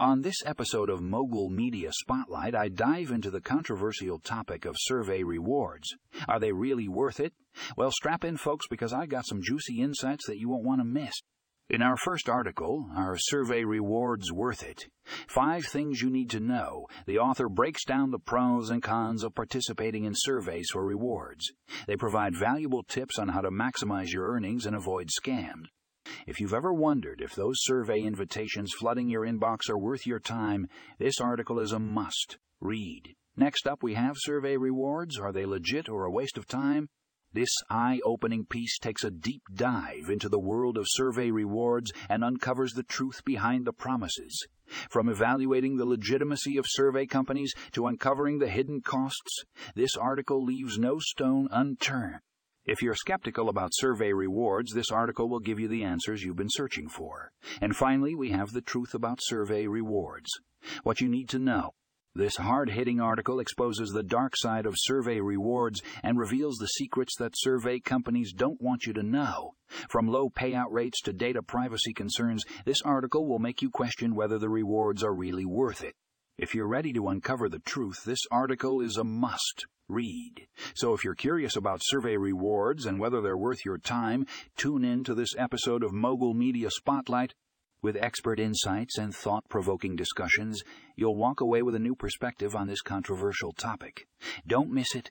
On this episode of Mogul Media Spotlight, I dive into the controversial topic of survey rewards. Are they really worth it? Well, strap in, folks, because I got some juicy insights that you won't want to miss. In our first article, Are Survey Rewards Worth It? Five Things You Need to Know, the author breaks down the pros and cons of participating in surveys for rewards. They provide valuable tips on how to maximize your earnings and avoid scams. If you've ever wondered if those survey invitations flooding your inbox are worth your time, this article is a must read. Next up, we have survey rewards. Are they legit or a waste of time? This eye opening piece takes a deep dive into the world of survey rewards and uncovers the truth behind the promises. From evaluating the legitimacy of survey companies to uncovering the hidden costs, this article leaves no stone unturned. If you're skeptical about survey rewards, this article will give you the answers you've been searching for. And finally, we have the truth about survey rewards. What you need to know. This hard hitting article exposes the dark side of survey rewards and reveals the secrets that survey companies don't want you to know. From low payout rates to data privacy concerns, this article will make you question whether the rewards are really worth it. If you're ready to uncover the truth, this article is a must read. So if you're curious about survey rewards and whether they're worth your time, tune in to this episode of Mogul Media Spotlight. With expert insights and thought provoking discussions, you'll walk away with a new perspective on this controversial topic. Don't miss it.